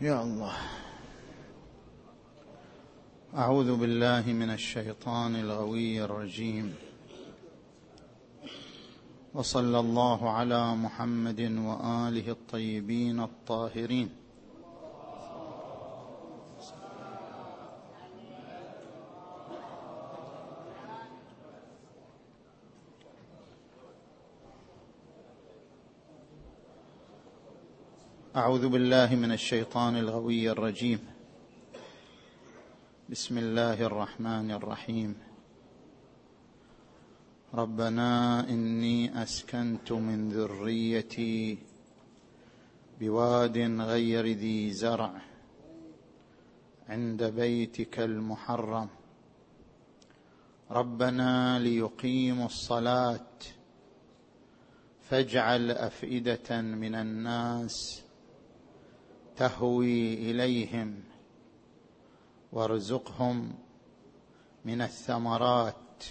يا الله. أعوذ بالله من الشيطان الغوي الرجيم. وصلى الله على محمد وآله الطيبين الطاهرين. أعوذ بالله من الشيطان الغوي الرجيم. بسم الله الرحمن الرحيم. ربنا إني أسكنت من ذريتي بواد غير ذي زرع عند بيتك المحرم. ربنا ليقيموا الصلاة فاجعل أفئدة من الناس تهوي إليهم وارزقهم من الثمرات.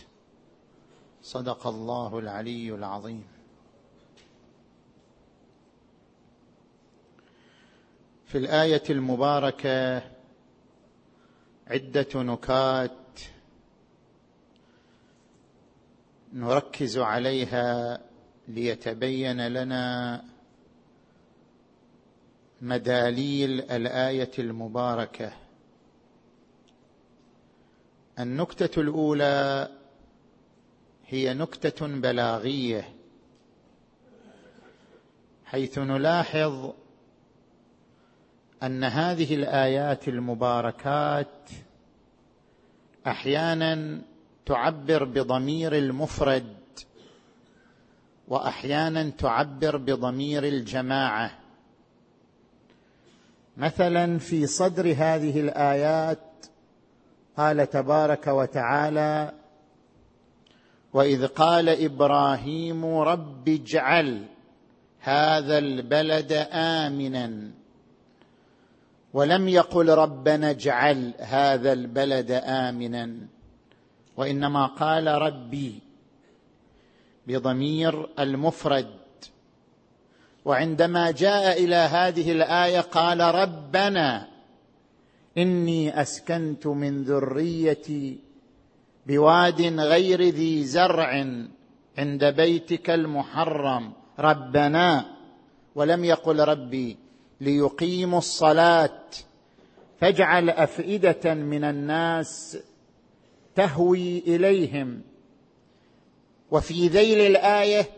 صدق الله العلي العظيم. في الآية المباركة عدة نكات نركز عليها ليتبين لنا مداليل الآية المباركة. النكتة الأولى هي نكتة بلاغية حيث نلاحظ أن هذه الآيات المباركات أحيانا تعبر بضمير المفرد وأحيانا تعبر بضمير الجماعة. مثلا في صدر هذه الآيات قال تبارك وتعالى وإذ قال إبراهيم رب اجعل هذا البلد امنا ولم يقل ربنا اجعل هذا البلد امنا وإنما قال ربي بضمير المفرد وعندما جاء إلى هذه الآية قال ربنا إني أسكنت من ذريتي بواد غير ذي زرع عند بيتك المحرم. ربنا ولم يقل ربي ليقيموا الصلاة. فاجعل أفئدة من الناس تهوي إليهم. وفي ذيل الآية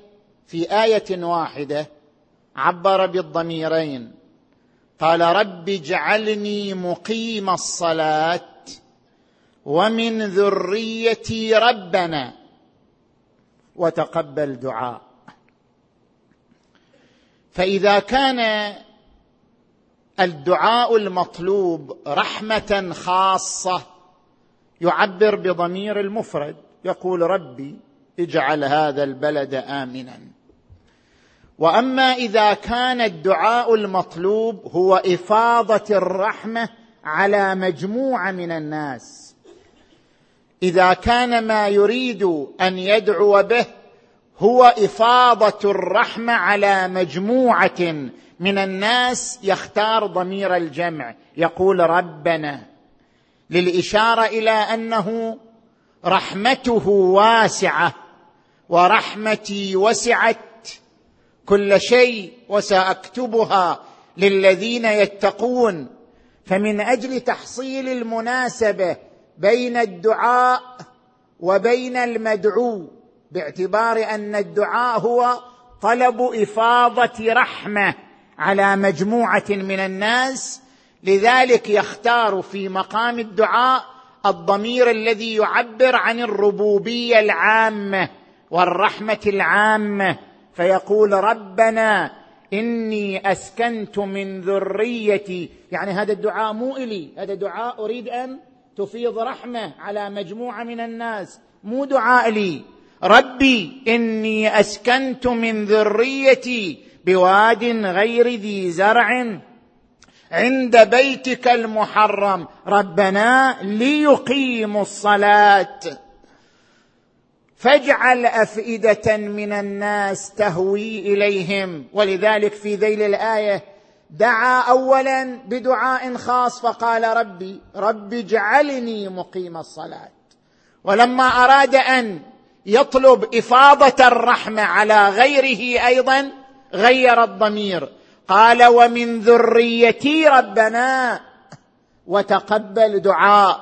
في آية واحدة عبر بالضميرين. قال رب اجعلني مقيم الصلاة ومن ذريتي ربنا وتقبل دعاء. فإذا كان الدعاء المطلوب رحمة خاصة يعبر بضمير المفرد يقول ربي اجعل هذا البلد امنا. وأما إذا كان الدعاء المطلوب هو إفاضة الرحمة على مجموعة من الناس. إذا كان ما يريد أن يدعو به هو إفاضة الرحمة على مجموعة من الناس يختار ضمير الجمع. يقول ربنا. للإشارة إلى أنه رحمته واسعة ورحمتي وسعت كل شيء وسأكتبها للذين يتقون. فمن أجل تحصيل المناسبة بين الدعاء وبين المدعو باعتبار أن الدعاء هو طلب إفاضة رحمة على مجموعة من الناس لذلك يختار في مقام الدعاء الضمير الذي يعبر عن الربوبية العامة والرحمة العامة. فيقول ربنا إني أسكنت من ذريتي. يعني هذا الدعاء مو إلي هذا دعاء أريد أن تفيض رحمة على مجموعة من الناس. مو دعاء لي. ربي إني أسكنت من ذريتي بواد غير ذي زرع عند بيتك المحرم. ربنا ليقيموا الصلاة. فاجعل أفئدة من الناس تهوي إليهم. ولذلك في ذيل الآية دعا اولا بدعاء خاص فقال ربي رب اجعلني مقيم الصلاة. ولما أراد أن يطلب إفاضة الرحمه على غيره أيضا غير الضمير. قال ومن ذريتي ربنا وتقبل دعاء.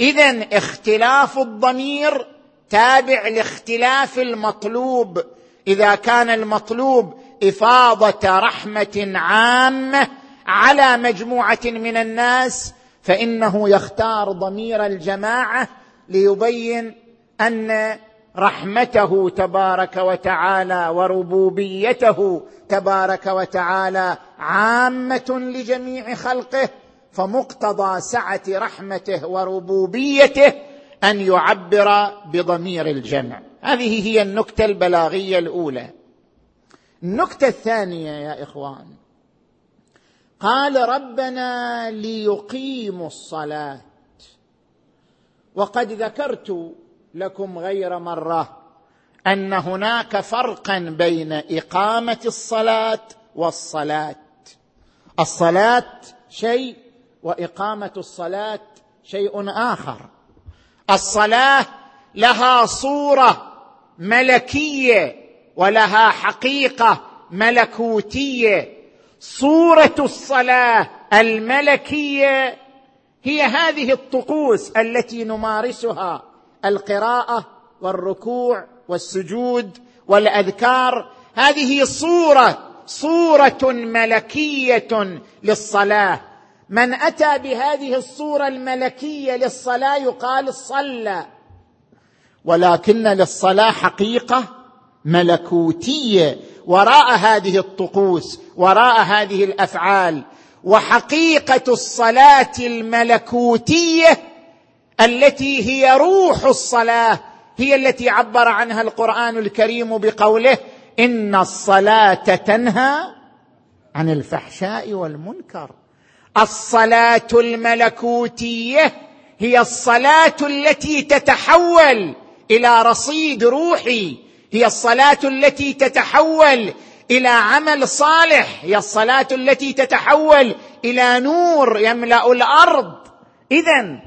اذا اختلاف الضمير تابع لاختلاف المطلوب. إذا كان المطلوب إفاضة رحمة عامة على مجموعة من الناس فإنه يختار ضمير الجماعة ليبين أن رحمته تبارك وتعالى وربوبيته تبارك وتعالى عامة لجميع خلقه فمقتضى سعة رحمته وربوبيته أن يعبر بضمير الجمع. هذه هي النكتة البلاغية الأولى. النكتة الثانية يا إخوان. قال ربنا ليقيموا الصلاة. وقد ذكرت لكم غير مرة أن هناك فرقا بين إقامة الصلاة والصلاة. الصلاة شيء وإقامة الصلاة شيء آخر. الصلاة لها صورة ملكية ولها حقيقة ملكوتية. صورة الصلاة الملكية هي هذه الطقوس التي نمارسها القراءة والركوع والسجود والأذكار. هذه صورة صورة ملكية للصلاة. من أتى بهذه الصورة الملكية للصلاة يقال صلى. ولكن للصلاة حقيقة ملكوتية. وراء هذه الطقوس وراء هذه الأفعال وحقيقة الصلاة الملكوتية التي هي روح الصلاة هي التي عبر عنها القرآن الكريم بقوله إن الصلاة تنهى عن الفحشاء والمنكر. الصلاة الملكوتية هي الصلاة التي تتحول إلى رصيد روحي. هي الصلاة التي تتحول إلى عمل صالح. هي الصلاة التي تتحول إلى نور يملأ الأرض. اذا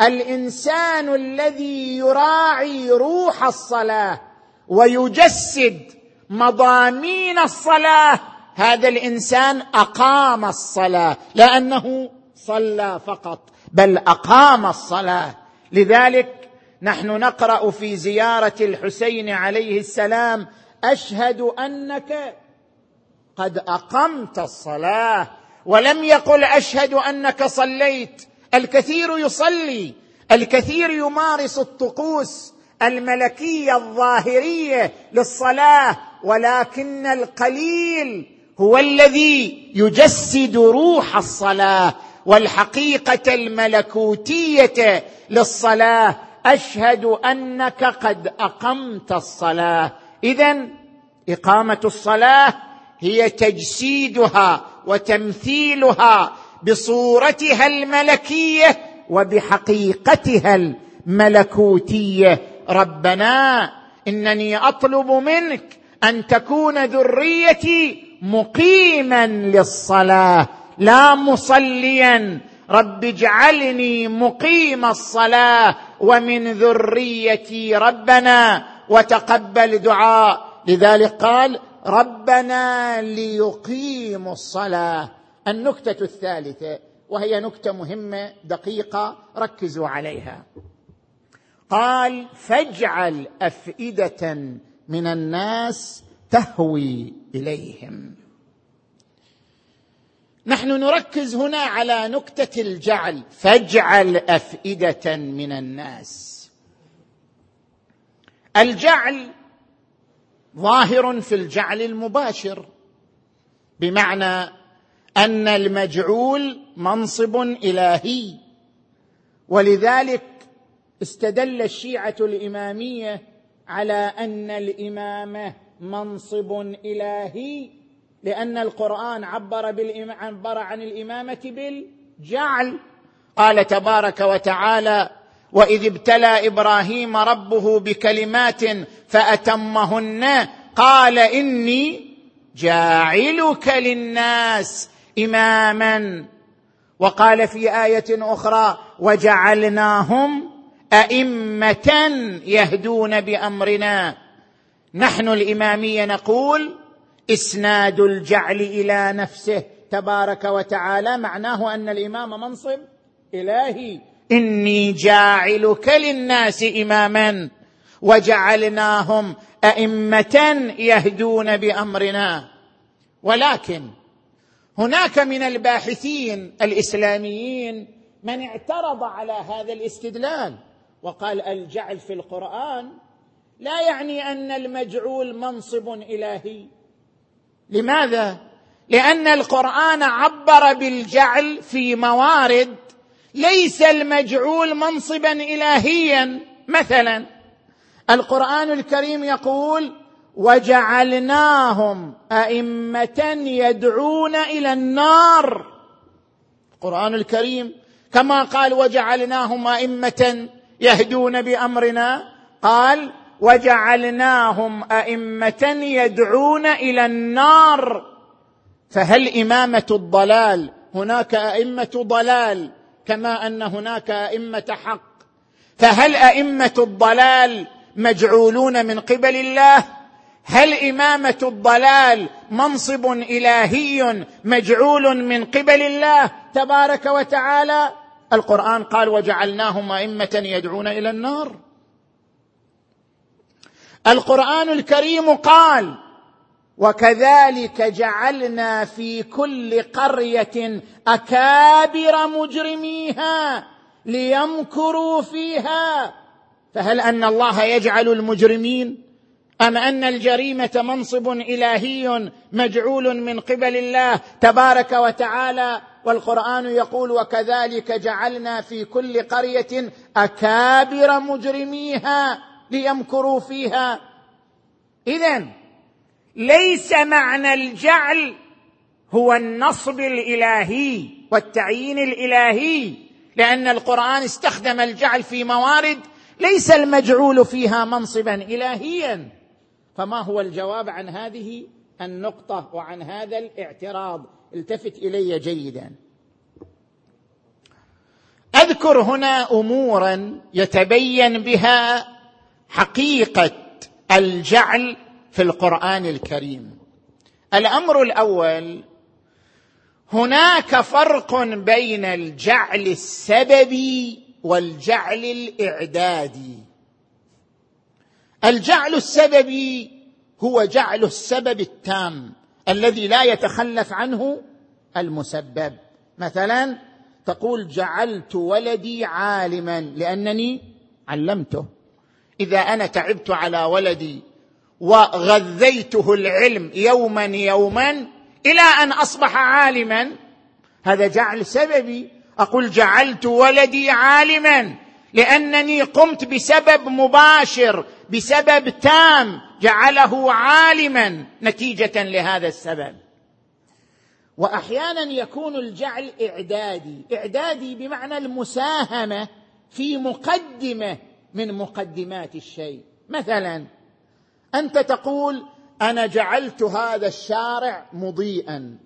الإنسان الذي يراعي روح الصلاة ويجسد مضامين الصلاة هذا الإنسان أقام الصلاة لأنه صلى فقط بل أقام الصلاة. لذلك نحن نقرأ في زيارة الحسين عليه السلام أشهد أنك قد أقمت الصلاة ولم يقل أشهد أنك صليت. الكثير يصلي الكثير يمارس الطقوس الملكية الظاهرية للصلاة ولكن القليل هو الذي يجسد روح الصلاة والحقيقة الملكوتية للصلاة. أشهد أنك قد أقمت الصلاة. اذا إقامة الصلاة هي تجسيدها وتمثيلها بصورتها الملكية وبحقيقتها الملكوتية. ربنا إنني أطلب منك أن تكون ذريتي مقيما للصلاة لا مصليا. رب اجعلني مقيم الصلاة ومن ذريتي ربنا وتقبل دعاء. لذلك قال ربنا ليقيموا الصلاة. النكتة الثالثة وهي نكتة مهمة دقيقة ركزوا عليها. قال فاجعل أفئدة من الناس تهوي. إليهم. نحن نركز هنا على نكتة الجعل. فاجعل أفئدة من الناس. الجعل ظاهر في الجعل المباشر بمعنى أن المجعول منصب إلهي. ولذلك استدل الشيعة الإمامية على أن الامامه منصب إلهي لأن القرآن عبر عبر عن الإمامة بالجعل. قال تبارك وتعالى وإذ ابتلى إبراهيم ربه بكلمات فأتمهن. قال إني جاعلك للناس إماما. وقال في آية أخرى وجعلناهم أئمة يهدون بأمرنا. نحن الإمامية نقول إسناد الجعل إلى نفسه تبارك وتعالى معناه أن الإمام منصب. إلهي إني جاعلك للناس إماما وجعلناهم أئمة يهدون بأمرنا. ولكن هناك من الباحثين الإسلاميين من اعترض على هذا الاستدلال وقال الجعل في القرآن لا يعني أن المجعول منصب إلهي. لماذا؟ لأن القرآن عبر بالجعل في موارد ليس المجعول منصبا الهيا. مثلا القرآن الكريم يقول وجعلناهم أئمة يدعون إلى النار. القرآن الكريم كما قال وجعلناهم أئمة يهدون بأمرنا. قال وجعلناهم أئمة يدعون إلى النار. فهل إمامة الضلال؟ هناك أئمة ضلال كما أن هناك أئمة حق. فهل أئمة الضلال مجعولون من قبل الله؟ هل إمامة الضلال منصب إلهي مجعول من قبل الله تبارك وتعالى؟ القرآن قال وجعلناهم أئمة يدعون إلى النار. القرآن الكريم قال وكذلك جعلنا في كل قرية أكابر مجرميها ليمكروا فيها. فهل أن الله يجعل المجرمين؟ أم أن الجريمة منصب إلهي مجعول من قبل الله تبارك وتعالى؟ والقرآن يقول وكذلك جعلنا في كل قرية أكابر مجرميها. ليمكروا فيها. اذا ليس معنى الجعل هو النصب الإلهي والتعيين الإلهي لأن القرآن استخدم الجعل في موارد ليس المجعول فيها منصبا الهيا. فما هو الجواب عن هذه النقطة وعن هذا الاعتراض؟ التفت إلي جيدا. أذكر هنا امورا يتبين بها حقيقة الجعل في القرآن الكريم. الأمر الأول هناك فرق بين الجعل السببي والجعل الإعدادي. الجعل السببي هو جعل السبب التام الذي لا يتخلف عنه المسبب. مثلا تقول جعلت ولدي عالما لأنني علمته. إذا أنا تعبت على ولدي وغذيته العلم يوما يوما إلى أن أصبح عالما هذا جعل سببي. أقول جعلت ولدي عالما لأنني قمت بسبب مباشر بسبب تام جعله عالما نتيجة لهذا السبب. وأحيانا يكون الجعل إعدادي إعدادي بمعنى المساهمة في مقدمة من مقدمات الشيء. مثلا أنت تقول أنا جعلت هذا الشارع مضيئا.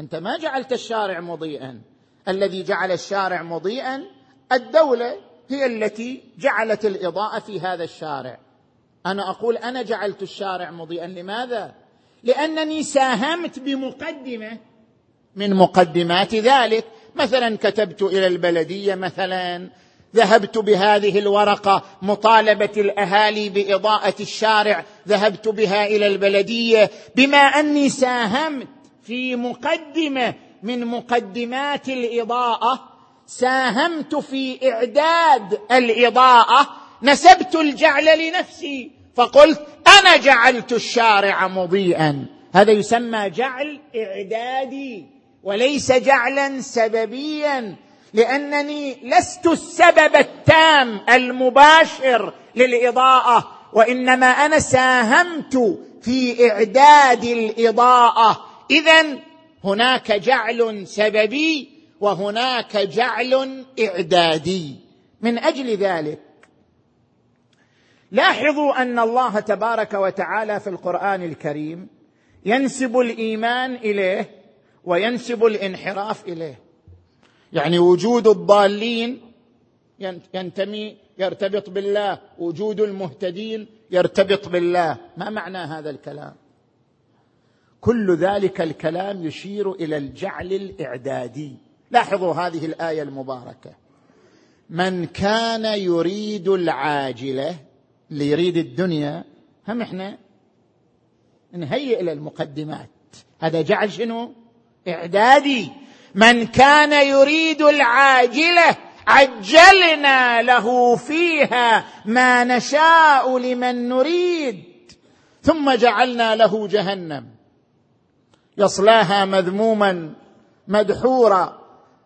أنت ما جعلت الشارع مضيئا. الذي جعل الشارع مضيئا الدولة هي التي جعلت الإضاءة في هذا الشارع. أنا أقول أنا جعلت الشارع مضيئا. لماذا؟ لأنني ساهمت بمقدمة. من مقدمات ذلك مثلا كتبت إلى البلدية مثلا ذهبت بهذه الورقة مطالبة الأهالي بإضاءة الشارع ذهبت بها إلى البلدية بما أني ساهمت في مقدمة من مقدمات الإضاءة ساهمت في إعداد الإضاءة نسبت الجعل لنفسي فقلت أنا جعلت الشارع مضيئا. هذا يسمى جعل إعدادي وليس جعلا سببيا. لأنني لست السبب التام المباشر للإضاءة وإنما أنا ساهمت في إعداد الإضاءة. اذا هناك جعل سببي وهناك جعل إعدادي. من أجل ذلك لاحظوا أن الله تبارك وتعالى في القرآن الكريم ينسب الإيمان إليه وينسب الانحراف إليه. يعني وجود الضالين ينتمي يرتبط بالله. وجود المهتدين يرتبط بالله. ما معنى هذا الكلام؟ كل ذلك الكلام يشير إلى الجعل الإعدادي. لاحظوا هذه الآية المباركة. من كان يريد العاجلة اللي يريد الدنيا هم إحنا؟ نهيئ للمقدمات هذا جعل شنو؟ إعدادي. من كان يريد العاجلة عجلنا له فيها ما نشاء لمن نريد. ثم جعلنا له جهنم. يصلاها مذموما مدحورا.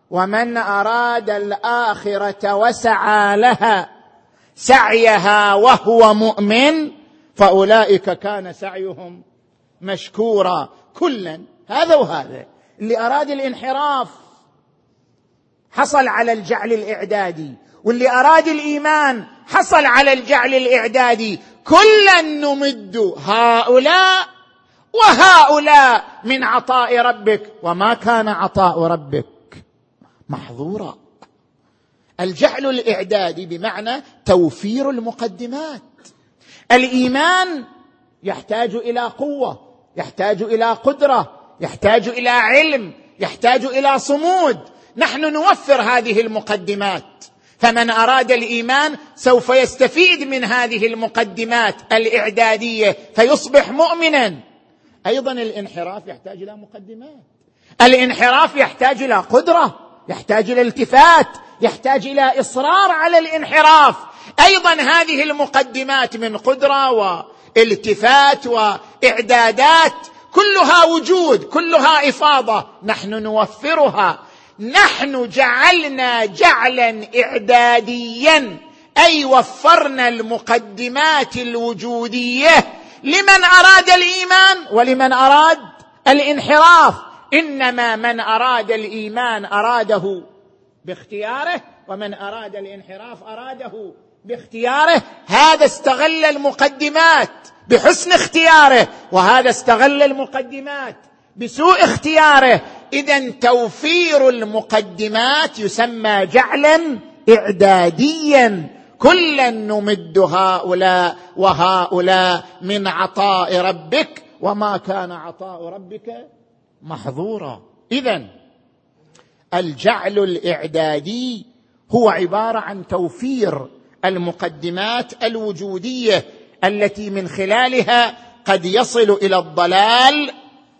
ومن أراد الآخرة وسعى لها سعيها وهو مؤمن فأولئك كان سعيهم مشكورا. كلا هذا وهذا. اللي اراد الانحراف حصل على الجعل الإعدادي واللي اراد الإيمان حصل على الجعل الإعدادي. كلا نمد هؤلاء وهؤلاء من عطاء ربك وما كان عطاء ربك محظورا. الجعل الإعدادي بمعنى توفير المقدمات. الإيمان يحتاج إلى قوة يحتاج إلى قدرة يحتاج إلى علم يحتاج إلى صمود. نحن نوفر هذه المقدمات. فمن أراد الإيمان سوف يستفيد من هذه المقدمات الإعدادية فيصبح مؤمنا. أيضا الانحراف يحتاج إلى مقدمات. الانحراف يحتاج إلى قدرة يحتاج إلى التفات يحتاج إلى إصرار على الانحراف. أيضا هذه المقدمات من قدرة والتفات وإعدادات كلها وجود كلها إفاضة. نحن نوفرها. نحن جعلنا جعلا اعداديا. أي وفرنا المقدمات الوجودية. لمن أراد الإيمان ولمن أراد الانحراف. إنما من أراد الإيمان أراده باختياره ومن أراد الانحراف أراده باختياره هذا استغل المقدمات بحسن اختياره وهذا استغل المقدمات بسوء اختياره. إذا توفير المقدمات يسمى جعلا اعداديا. كلا نمد هؤلاء وهؤلاء من عطاء ربك وما كان عطاء ربك محظورا. إذا الجعل الإعدادي هو عبارة عن توفير المقدمات الوجودية التي من خلالها قد يصل إلى الضلال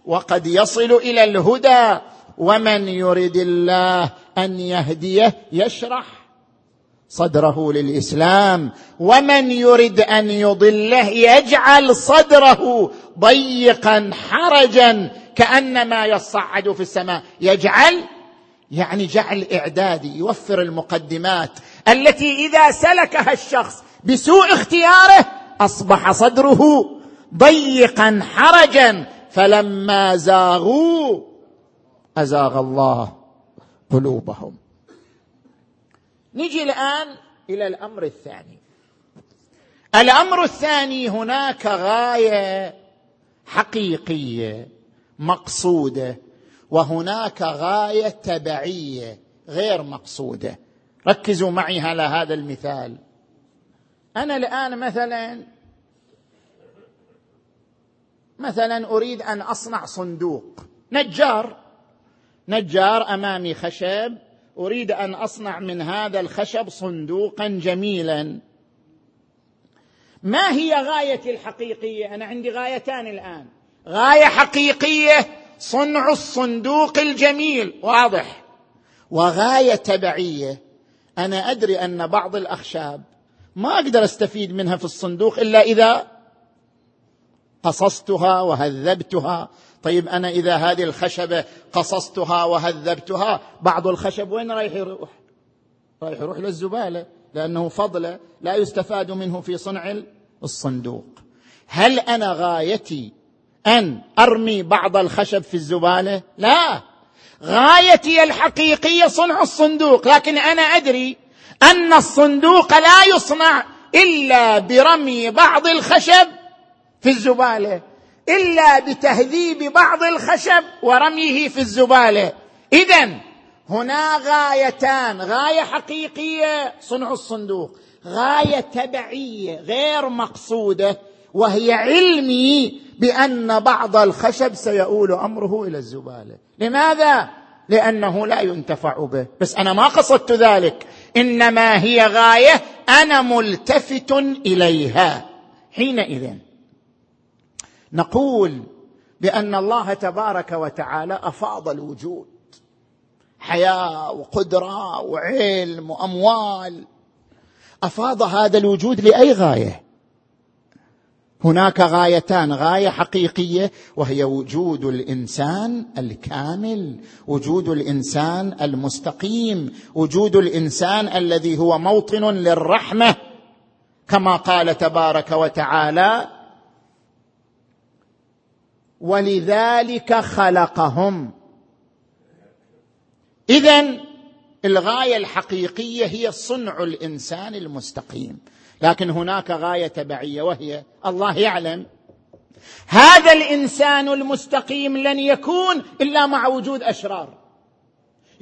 وقد يصل إلى الهدى. ومن يرد الله أن يهديه يشرح صدره للإسلام. ومن يرد أن يضله يجعل صدره ضيقا حرجا كأنما يصعد في السماء. يجعل يعني جعل إعدادي يوفر المقدمات التي إذا سلكها الشخص بسوء اختياره أصبح صدره ضيقا حرجا فلما زاغوا أزاغ الله قلوبهم. نجي الآن إلى الأمر الثاني. الأمر الثاني هناك غاية حقيقية مقصودة وهناك غاية تبعية غير مقصودة. ركزوا معي على هذا المثال. أنا الآن مثلا مثلا أريد أن أصنع صندوق. نجار. نجار أمامي خشب. أريد أن أصنع من هذا الخشب صندوقا جميلا. ما هي غايتي الحقيقية؟ أنا عندي غايتان الآن. غاية حقيقية صنع الصندوق الجميل. واضح. وغاية تبعية. أنا أدري أن بعض الأخشاب ما أقدر أستفيد منها في الصندوق إلا إذا قصصتها وهذبتها طيب أنا إذا هذه الخشبة قصصتها وهذبتها بعض الخشب وين رايح يروح؟ رايح يروح للزبالة لأنه فضله لا يستفاد منه في صنع الصندوق هل أنا غايتي أن أرمي بعض الخشب في الزبالة؟ لا غايتي الحقيقية صنع الصندوق لكن أنا أدري أن الصندوق لا يصنع إلا برمي بعض الخشب في الزبالة إلا بتهذيب بعض الخشب ورميه في الزبالة. اذا هنا غايتان غاية حقيقية صنع الصندوق غاية تبعية غير مقصودة وهي علمي بأن بعض الخشب سيؤول أمره إلى الزبالة. لماذا؟ لأنه لا ينتفع به. بس أنا ما قصدت ذلك. إنما هي غاية أنا ملتفت إليها. حينئذ نقول بأن الله تبارك وتعالى أفاض الوجود. حياة وقدرة وعلم وأموال. أفاض هذا الوجود لأي غاية؟ هناك غايتان غاية حقيقية وهي وجود الإنسان الكامل وجود الإنسان المستقيم وجود الإنسان الذي هو موطن للرحمة كما قال تبارك وتعالى ولذلك خلقهم. اذا الغاية الحقيقية هي صنع الإنسان المستقيم. لكن هناك غاية تبعيه وهي الله يعلم. هذا الإنسان المستقيم لن يكون إلا مع وجود أشرار.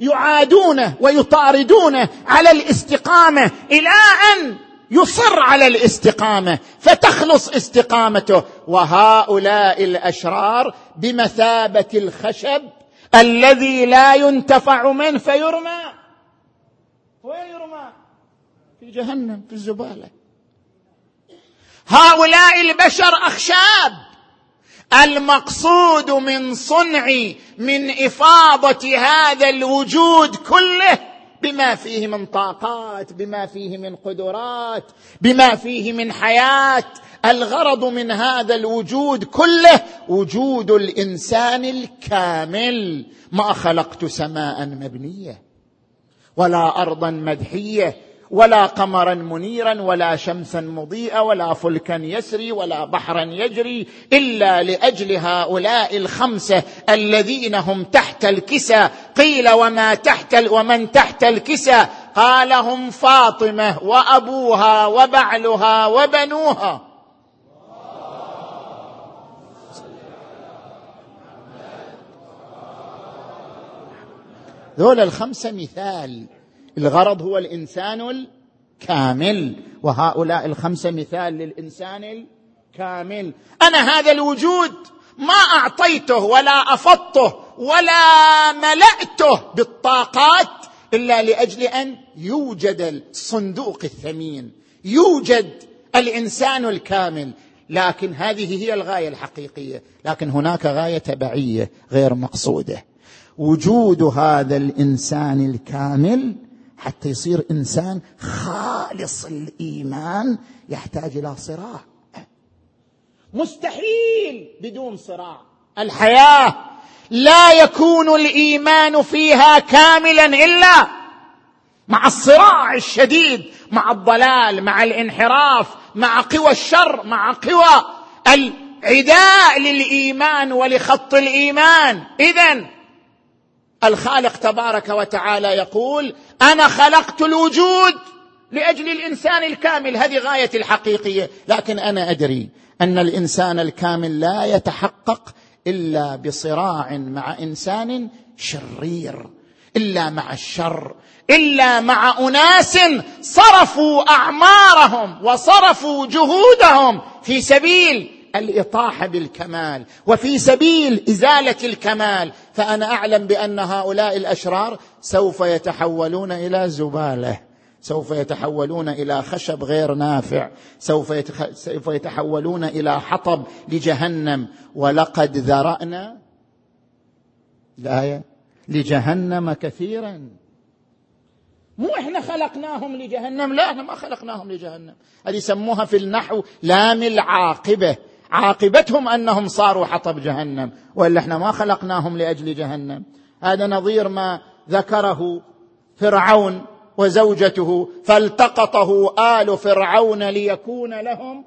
يعادونه ويطاردونه على الاستقامة إلى أن يصر على الاستقامة فتخلص استقامته. وهؤلاء الأشرار بمثابة الخشب الذي لا ينتفع منه فيرمى. وين يرمى؟ في جهنم في الزبالة. هؤلاء البشر أخشاب. المقصود من صنع من إفاضة هذا الوجود كله بما فيه من طاقات بما فيه من قدرات بما فيه من حياة. الغرض من هذا الوجود كله وجود الإنسان الكامل. ما خلقت سماء مبنية ولا أرضا مدحية. ولا قمرا منيرا ولا شمسا مضيئة ولا فلكا يسري ولا بحرا يجري إلا لأجل هؤلاء الخمسة الذين هم تحت الكسى. قيل وما تحت ومن تحت الكسى؟ قال هم فاطمة وأبوها وبعلها وبنوها. ذول الخمسة مثال. الغرض هو الإنسان الكامل وهؤلاء الخمسة مثال للإنسان الكامل. أنا هذا الوجود ما أعطيته ولا أفضته ولا ملأته بالطاقات إلا لأجل أن يوجد الصندوق الثمين يوجد الإنسان الكامل. لكن هذه هي الغاية الحقيقية. لكن هناك غاية تبعيه غير مقصودة. وجود هذا الإنسان الكامل حتى يصير إنسان خالص الإيمان يحتاج إلى صراع. مستحيل بدون صراع. الحياة لا يكون الإيمان فيها كاملا إلا مع الصراع الشديد مع الضلال مع الانحراف مع قوى الشر مع قوى العداء للإيمان ولخط الإيمان. اذا الخالق تبارك وتعالى يقول أنا خلقت الوجود لأجل الإنسان الكامل. هذه غايتي الحقيقية. لكن أنا أدري أن الإنسان الكامل لا يتحقق إلا بصراع مع إنسان شرير إلا مع الشر إلا مع أناس صرفوا أعمارهم وصرفوا جهودهم في سبيل الإطاحة بالكمال وفي سبيل إزالة الكمال. فأنا أعلم بأن هؤلاء الأشرار سوف يتحولون إلى زبالة سوف يتحولون إلى خشب غير نافع سوف سوف يتحولون إلى حطب لجهنم. ولقد ذرأنا الآية لجهنم كثيرا. مو إحنا خلقناهم لجهنم لا إحنا ما خلقناهم لجهنم. هذه يسموها في النحو لام العاقبة. عاقبتهم أنهم صاروا حطب جهنم وإلا إحنا ما خلقناهم لأجل جهنم. هذا نظير ما ذكره فرعون وزوجته فالتقطه آل فرعون ليكون لهم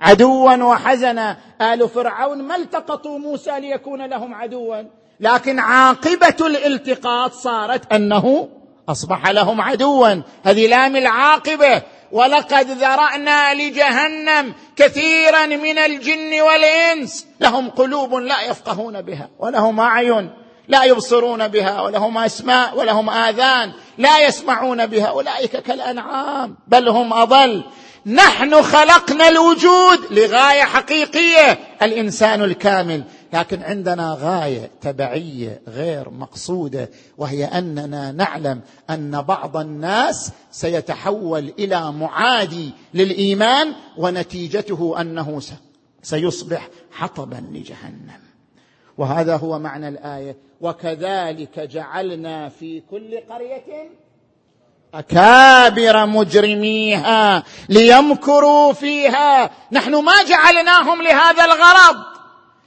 عدوا وحزنا. آل فرعون ما التقطوا موسى ليكون لهم عدوا؟ لكن عاقبة الالتقاط صارت أنه أصبح لهم عدوا. هذه لام العاقبة. ولقد ذرأنا لجهنم كثيرا من الجن والإنس. لهم قلوب لا يفقهون بها ولهم أعين لا يبصرون بها ولهم أسماء ولهم آذان لا يسمعون بها. أولئك كالأنعام بل هم أضل. نحن خلقنا الوجود لغاية حقيقية الإنسان الكامل. لكن عندنا غاية تبعية غير مقصودة وهي أننا نعلم أن بعض الناس سيتحول إلى معادي للإيمان ونتيجته أنه سيصبح حطبا لجهنم. وهذا هو معنى الآية. وكذلك جعلنا في كل قرية أكابر مجرميها ليمكروا فيها. نحن ما جعلناهم لهذا الغرض.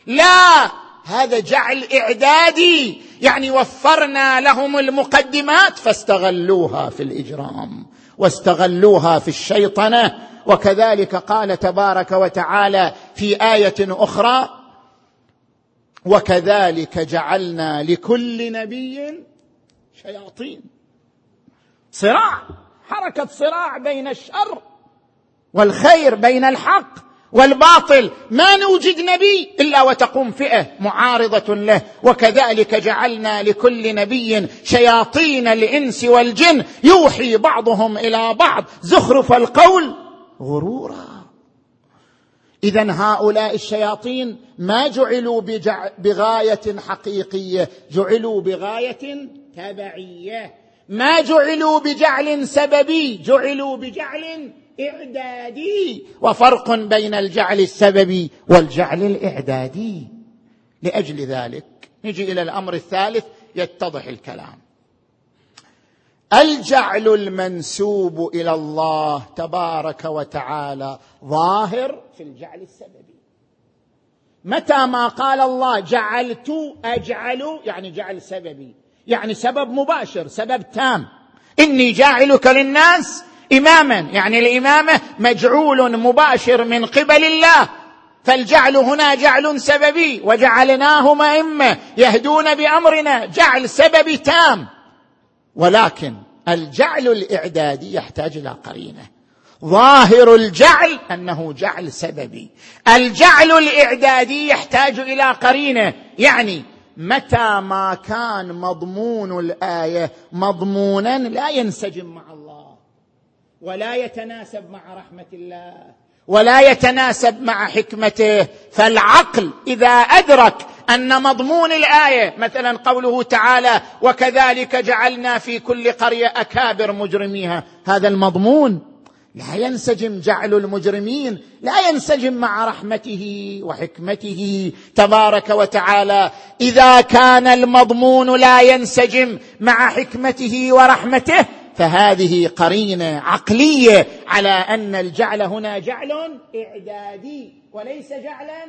لا! هذا جعل إعدادي. يعني وفرنا لهم المقدمات فاستغلوها في الإجرام واستغلوها في الشيطنة. وكذلك قال تبارك وتعالى في آية أخرى وكذلك جعلنا لكل نبي شياطين. صراع حركة صراع بين الشر والخير بين الحق. والباطل ما نوجد نبي إلا وتقوم فئة معارضة له. وكذلك جعلنا لكل نبي شياطين الإنس والجن. يوحي بعضهم إلى بعض. زخرف القول غرورا. اذا هؤلاء الشياطين ما جعلوا بغاية حقيقية جعلوا بغاية تبعية. ما جعلوا بجعل سببي جعلوا بجعل اعدادي وفرق بين الجعل السببي والجعل الإعدادي. لأجل ذلك نجي إلى الأمر الثالث يتضح الكلام. الجعل المنسوب إلى الله تبارك وتعالى ظاهر في الجعل السببي. متى ما قال الله جعلت أجعل يعني جعل سببي يعني سبب مباشر سبب تام. إني جاعلك للناس إماما يعني الإمامة مجعول مباشر من قبل الله فالجعل هنا جعل سببي وجعلناهم ائمه يهدون بأمرنا جعل سببي تام. ولكن الجعل الإعدادي يحتاج إلى قرينة. ظاهر الجعل أنه جعل سببي. الجعل الإعدادي يحتاج إلى قرينة. يعني متى ما كان مضمون الآية مضمونا لا ينسجم مع الله. ولا يتناسب مع رحمة الله ولا يتناسب مع حكمته. فالعقل إذا أدرك أن مضمون الآية مثلا قوله تعالى وكذلك جعلنا في كل قرية أكابر مجرميها. هذا المضمون لا ينسجم جعل المجرمين لا ينسجم مع رحمته وحكمته تبارك وتعالى. إذا كان المضمون لا ينسجم مع حكمته ورحمته فهذه قرينة عقلية على أن الجعل هنا جعل إعدادي وليس جعلا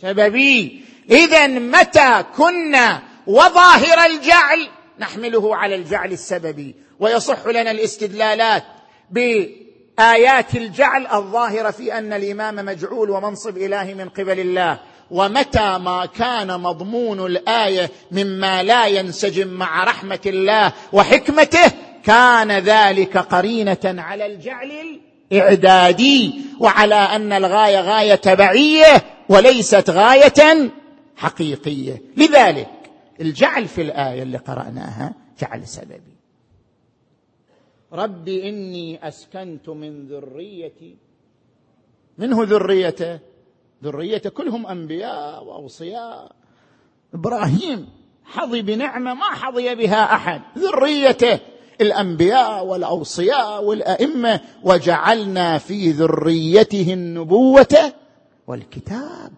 سببي. إذا متى كنا وظاهر الجعل نحمله على الجعل السببي ويصح لنا الاستدلالات بآيات الجعل الظاهرة في أن الإمام مجعول ومنصب إلهي من قبل الله. ومتى ما كان مضمون الآية مما لا ينسجم مع رحمة الله وحكمته كان ذلك قرينة على الجعل الإعدادي وعلى أن الغاية غاية تبعيه وليست غاية حقيقية. لذلك الجعل في الآية اللي قرأناها جعل سببي. رب إني أسكنت من ذريتي. منه ذريته؟ ذريته كلهم أنبياء وأوصياء. إبراهيم حظي بنعمة ما حظي بها أحد. ذريته الأنبياء والأوصياء والأئمة وجعلنا في ذريته النبوة والكتاب.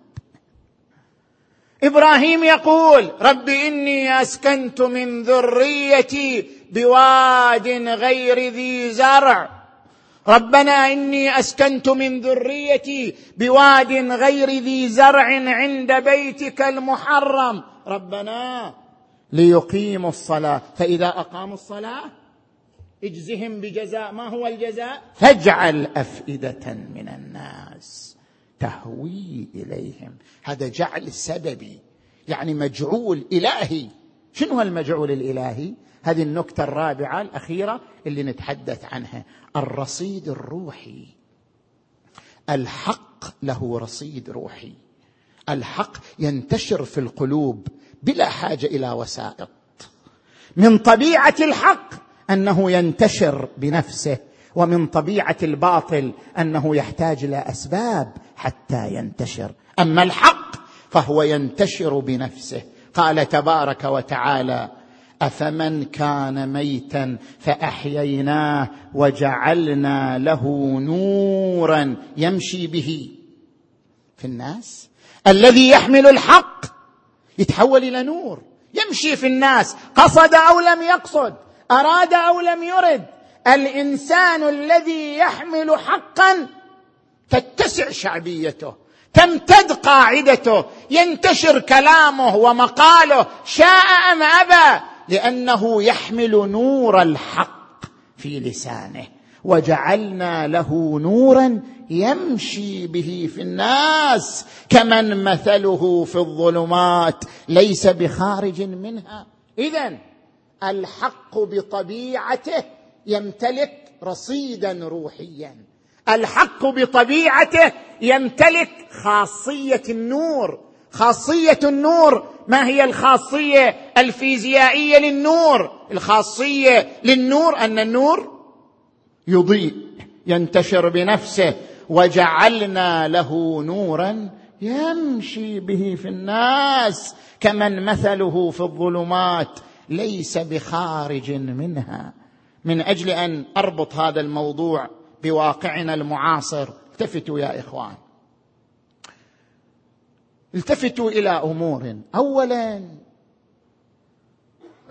إبراهيم يقول رب إني أسكنت من ذريتي بواد غير ذي زرع. ربنا إني أسكنت من ذريتي بواد غير ذي زرع عند بيتك المحرم. ربنا ليقيموا الصلاة. فإذا أقاموا الصلاة اجزهم بجزاء ما هو الجزاء؟ فاجعل أفئدة من الناس تهوي إليهم. هذا جعل سببي يعني مجعول إلهي. شنو المجعول الإلهي؟ هذه النكتة الرابعة الأخيرة اللي نتحدث عنها. الرصيد الروحي. الحق له رصيد روحي. الحق ينتشر في القلوب بلا حاجة إلى وسائط. من طبيعة الحق أنه ينتشر بنفسه ومن طبيعة الباطل أنه يحتاج إلى أسباب حتى ينتشر. أما الحق فهو ينتشر بنفسه. قال تبارك وتعالى أفمن كان ميتا فأحييناه وجعلنا له نورا يمشي به. في الناس الذي يحمل الحق يتحول إلى نور يمشي في الناس قصد أو لم يقصد. أراد أو لم يرد. الإنسان الذي يحمل حقا تتسع شعبيته تمتد قاعدته ينتشر كلامه ومقاله. شاء أم أبى؟ لأنه يحمل نور الحق في لسانه. وجعلنا له نورا يمشي به في الناس كمن مثله في الظلمات. ليس بخارج منها. اذا الحق بطبيعته يمتلك رصيدا روحيا. الحق بطبيعته يمتلك خاصية النور. خاصية النور ما هي الخاصية الفيزيائية للنور؟ الخاصية للنور أن النور يضيء ينتشر بنفسه وجعلنا له نورا يمشي به في الناس كمن مثله في الظلمات. ليس بخارج منها. من أجل أن أربط هذا الموضوع بواقعنا المعاصر. التفتوا يا إخوان. التفتوا إلى أمور. اولا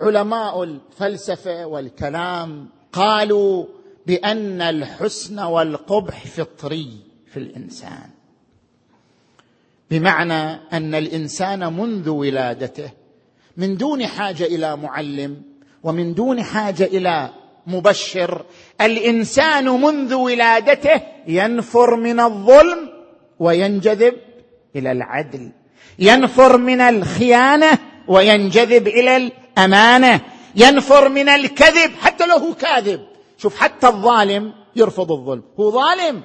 علماء الفلسفة والكلام قالوا بأن الحسن والقبح فطري في الإنسان. بمعنى أن الإنسان منذ ولادته من دون حاجة إلى معلم ومن دون حاجة إلى مبشر. الإنسان منذ ولادته ينفر من الظلم وينجذب إلى العدل. ينفر من الخيانة وينجذب إلى الأمانة. ينفر من الكذب حتى لو هو كاذب. شوف حتى الظالم يرفض الظلم. هو ظالم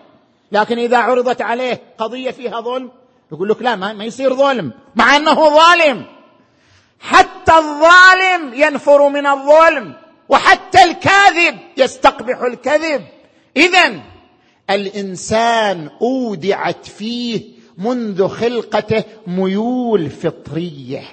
لكن إذا عرضت عليه قضية فيها ظلم يقول لك لا ما, يصير ظلم مع أنه ظالم. حتى الظالم ينفر من الظلم وحتى الكاذب يستقبح الكذب. اذا الإنسان أودعت فيه منذ خلقته ميول فطرية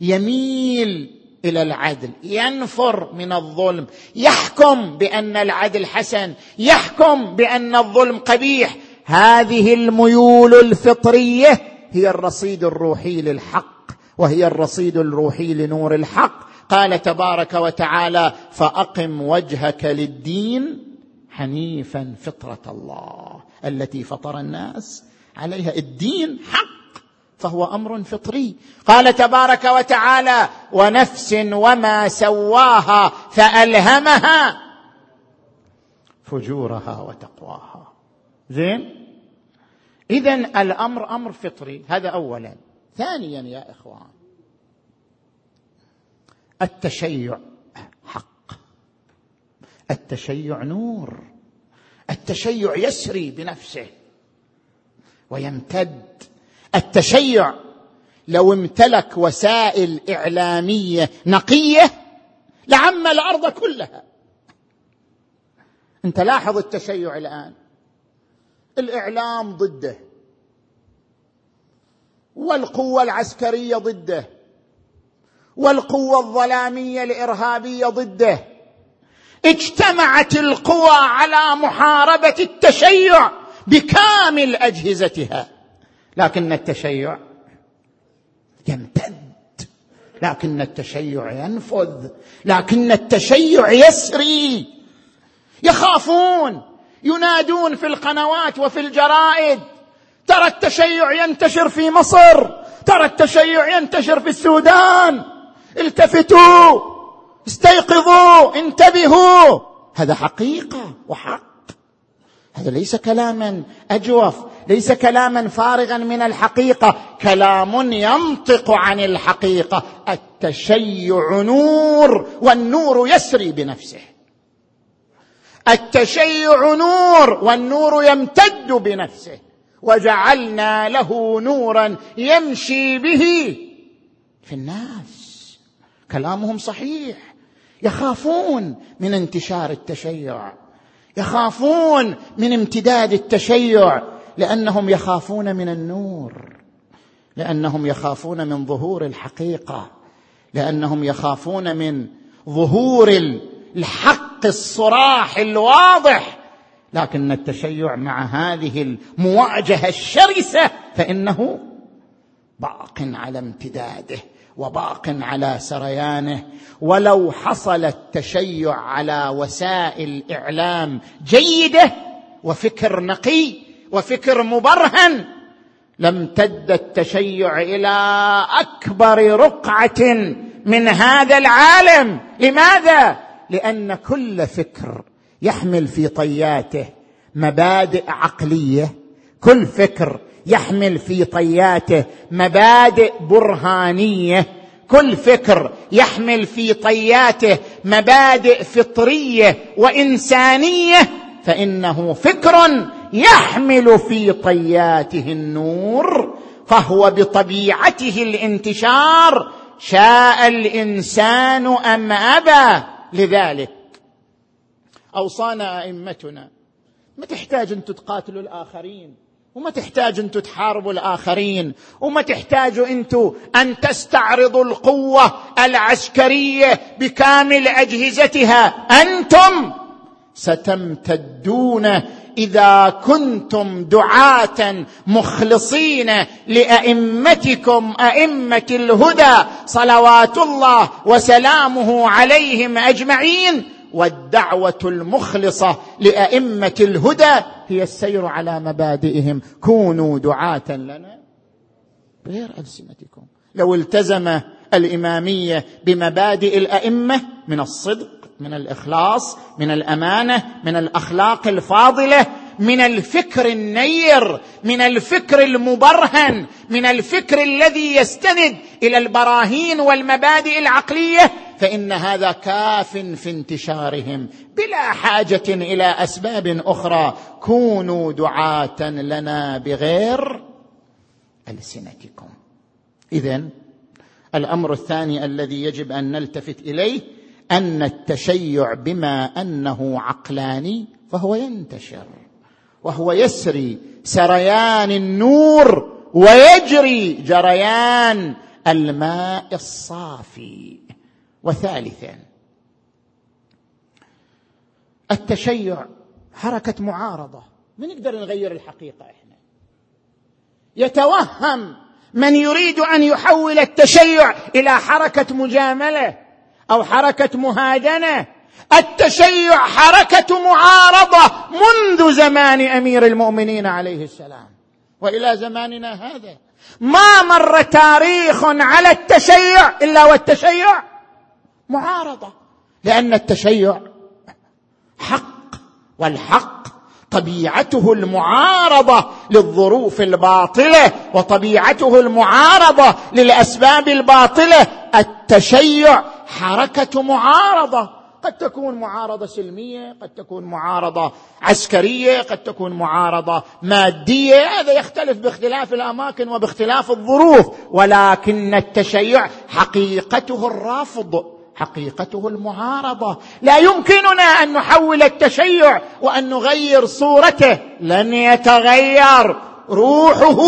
يميل إلى العدل ينفر من الظلم يحكم بأن العدل حسن يحكم بأن الظلم قبيح. هذه الميول الفطرية هي الرصيد الروحي للحق. وهي الرصيد الروحي لنور الحق. قال تبارك وتعالى فأقم وجهك للدين حنيفا فطرة الله التي فطر الناس عليها. الدين حق فهو أمر فطري. قال تبارك وتعالى ونفس وما سواها فألهمها فجورها وتقواها. زين؟ اذا الأمر أمر فطري. هذا اولا. ثانيا يا إخوان التشيع حق التشيع نور التشيع يسري بنفسه ويمتد. التشيع لو امتلك وسائل إعلامية نقية لعم الأرض كلها. أنت لاحظ التشيع الآن؟ الإعلام ضده. والقوة العسكرية ضده. والقوة الظلامية الإرهابية ضده. اجتمعت القوى على محاربة التشيع بكامل أجهزتها. لكن التشيع يمتد. لكن التشيع ينفذ. لكن التشيع يسري. يخافون. ينادون في القنوات وفي الجرائد. ترى التشيع ينتشر في مصر ترى التشيع ينتشر في السودان. التفتوا استيقظوا انتبهوا. هذا حقيقة وحق. هذا ليس كلاما أجوف ليس كلاما فارغا من الحقيقة. كلام ينطق عن الحقيقة. التشيع نور والنور يسري بنفسه. التشيع نور والنور يمتد بنفسه. وجعلنا له نورا يمشي به في الناس. كلامهم صحيح. يخافون من انتشار التشيع. يخافون من امتداد التشيع. لأنهم يخافون من النور. لأنهم يخافون من ظهور الحقيقة. لأنهم يخافون من ظهور الحق الصراح الواضح. لكن التشيع مع هذه المواجهة الشرسة فإنه باق على امتداده وباق على سريانه. ولو حصل التشيع على وسائل إعلام جيدة وفكر نقي وفكر مبرهن لامتد التشيع إلى أكبر رقعة من هذا العالم. لماذا؟ لأن كل فكر يحمل في طياته مبادئ عقلية. كل فكر يحمل في طياته مبادئ برهانية. كل فكر يحمل في طياته مبادئ فطرية وإنسانية. فإنه فكر يحمل في طياته النور فهو بطبيعته الانتشار. شاء الإنسان أم أبى؟ لذلك أوصانا أئمتنا. ما تحتاج أن تقاتلوا الآخرين وما تحتاج أنتم تحاربوا الآخرين وما تحتاجوا أنتم أن تستعرضوا القوة العسكرية بكامل أجهزتها. أنتم ستمتدون إذا كنتم دعاة مخلصين لأئمتكم أئمة الهدى. صلوات الله وسلامه عليهم أجمعين. والدعوة المخلصة لأئمة الهدى هي السير على مبادئهم. كونوا دعاة لنا غير ألسنتكم. لو التزم الاماميه بمبادئ الأئمة من الصدق من الإخلاص من الأمانة من الأخلاق الفاضلة من الفكر النير من الفكر المبرهن من الفكر الذي يستند إلى البراهين والمبادئ العقلية فإن هذا كاف في انتشارهم بلا حاجة إلى أسباب أخرى. كونوا دعاة لنا بغير ألسنتكم. اذا الأمر الثاني الذي يجب أن نلتفت إليه أن التشيع بما أنه عقلاني فهو ينتشر. وهو يسري سريان النور ويجري جريان الماء الصافي. وثالثا التشيع حركة معارضة. ما نقدر نغير الحقيقة إحنا؟ يتوهم من يريد أن يحول التشيع إلى حركة مجاملة أو حركة مهادنه التشيع حركة معارضة منذ زمان أمير المؤمنين عليه السلام. وإلى زماننا هذا. ما مر تاريخ على التشيع إلا والتشيع معارضة. لأن التشيع حق والحق طبيعته المعارضة للظروف الباطلة وطبيعته المعارضة للأسباب الباطلة. التشيع حركة معارضة. قد تكون معارضة سلمية قد تكون معارضة عسكرية قد تكون معارضة مادية هذا يختلف باختلاف الأماكن وباختلاف الظروف ولكن التشيع حقيقته الرفض حقيقته المعارضة. لا يمكننا أن نحول التشيع وأن نغير صورته لن يتغير. روحه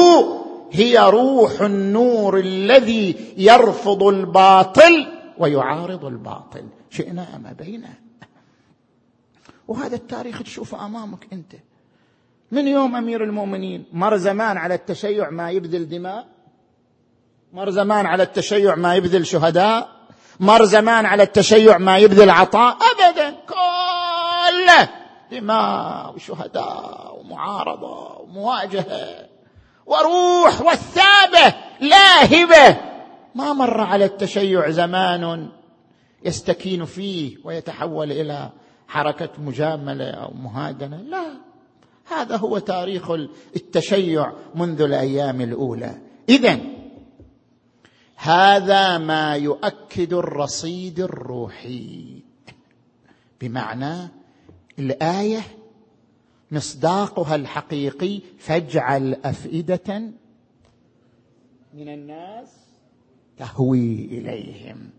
هي روح النور الذي يرفض الباطل ويعارض الباطل. شئنا أم أبينا. وهذا التاريخ تشوفه أمامك أنت. من يوم أمير المؤمنين؟ مر زمان على التشيع ما يبذل دماء. مر زمان على التشيع ما يبذل شهداء. مر زمان على التشيع ما يبذل عطاء. ابدا كله دماء وشهداء ومعارضة ومواجهة. وروح والثابه لاهبة. ما مر على التشيع زمان يستكين فيه ويتحول إلى حركة مجاملة أو مهادنه لا هذا هو تاريخ التشيع منذ الأيام الأولى. اذا هذا ما يؤكد الرصيد الروحي. بمعنى الآية مصداقها الحقيقي فاجعل أفئدة من الناس تهوي إليهم.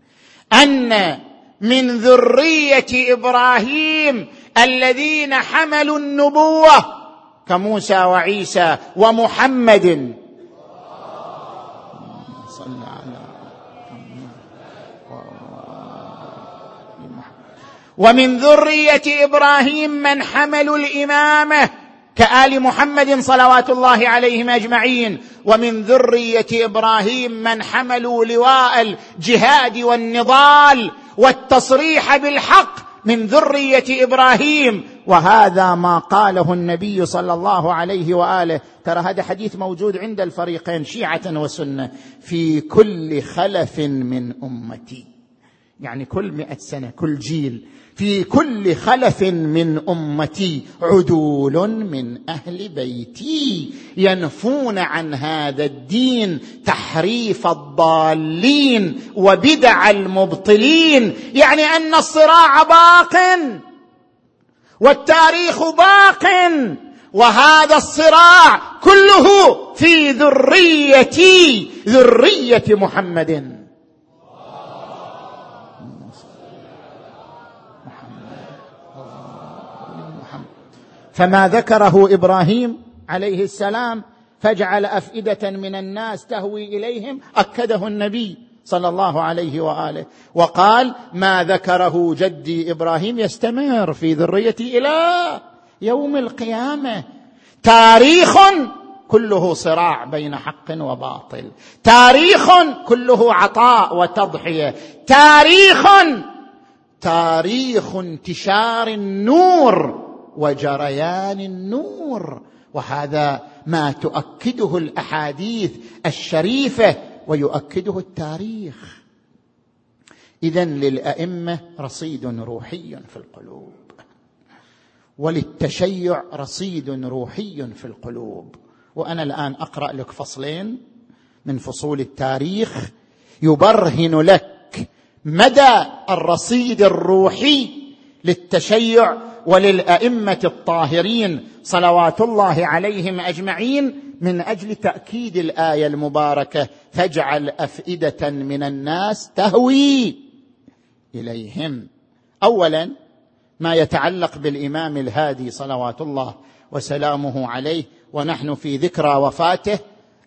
أن من ذرية إبراهيم الذين حملوا النبوة كموسى وعيسى ومحمد. صل على ومن ذرية إبراهيم من حملوا الإمامة كآل محمد صلوات الله عليهم أجمعين ومن ذرية إبراهيم من حملوا لواء الجهاد والنضال والتصريح بالحق من ذرية إبراهيم. وهذا ما قاله النبي صلى الله عليه وآله. ترى هذا حديث موجود عند الفريقين شيعة وسنة في كل خلف من أمتي. يعني كل مئة سنة كل جيل. في كل خلف من أمتي عدول من أهل بيتي ينفون عن هذا الدين تحريف الضالين وبدع المبطلين يعني أن الصراع باق والتاريخ باق وهذا الصراع كله في ذريتي ذرية محمد. فما ذكره إبراهيم عليه السلام فاجعل أفئدة من الناس تهوي إليهم أكده النبي صلى الله عليه وآله. وقال ما ذكره جدي إبراهيم يستمر في ذريتي إلى يوم القيامة. تاريخ كله صراع بين حق وباطل. تاريخ كله عطاء وتضحية. تاريخ تاريخ انتشار النور. وجريان النور. وهذا ما تؤكده الأحاديث الشريفة ويؤكده التاريخ. اذا للأئمة رصيد روحي في القلوب. وللتشيع رصيد روحي في القلوب. وأنا الآن أقرأ لك فصلين من فصول التاريخ يبرهن لك مدى الرصيد الروحي للتشيع وللأئمة الطاهرين صلوات الله عليهم أجمعين من أجل تأكيد الآية المباركة فاجعل أفئدة من الناس تهوي إليهم. اولا ما يتعلق بالإمام الهادي صلوات الله وسلامه عليه ونحن في ذكرى وفاته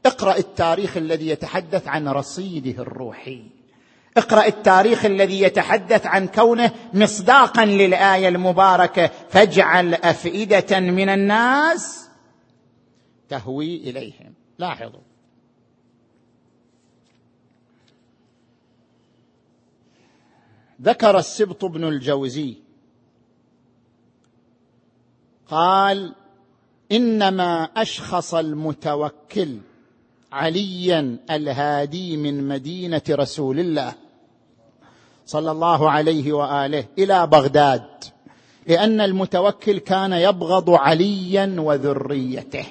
اقرأ التاريخ الذي يتحدث عن رصيده الروحي. اقرأ التاريخ الذي يتحدث عن كونه مصداقا للآية المباركة. فاجعل أفئدة من الناس تهوي إليهم. لاحظوا. ذكر السبط بن الجوزي. قال إنما أشخص المتوكل عليا الهادي من مدينة رسول الله. صلى الله عليه وآله إلى بغداد لأن المتوكل كان يبغض عليا وذريته.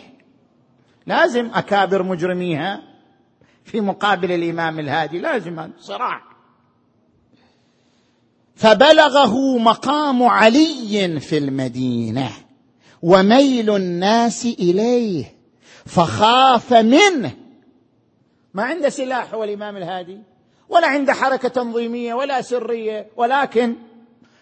لازم أكابر مجرميها في مقابل الإمام الهادي لازم صراع. فبلغه مقام علي في المدينة وميل الناس إليه فخاف منه. ما عنده سلاح هو الإمام الهادي؟ ولا عنده حركة تنظيمية ولا سرية ولكن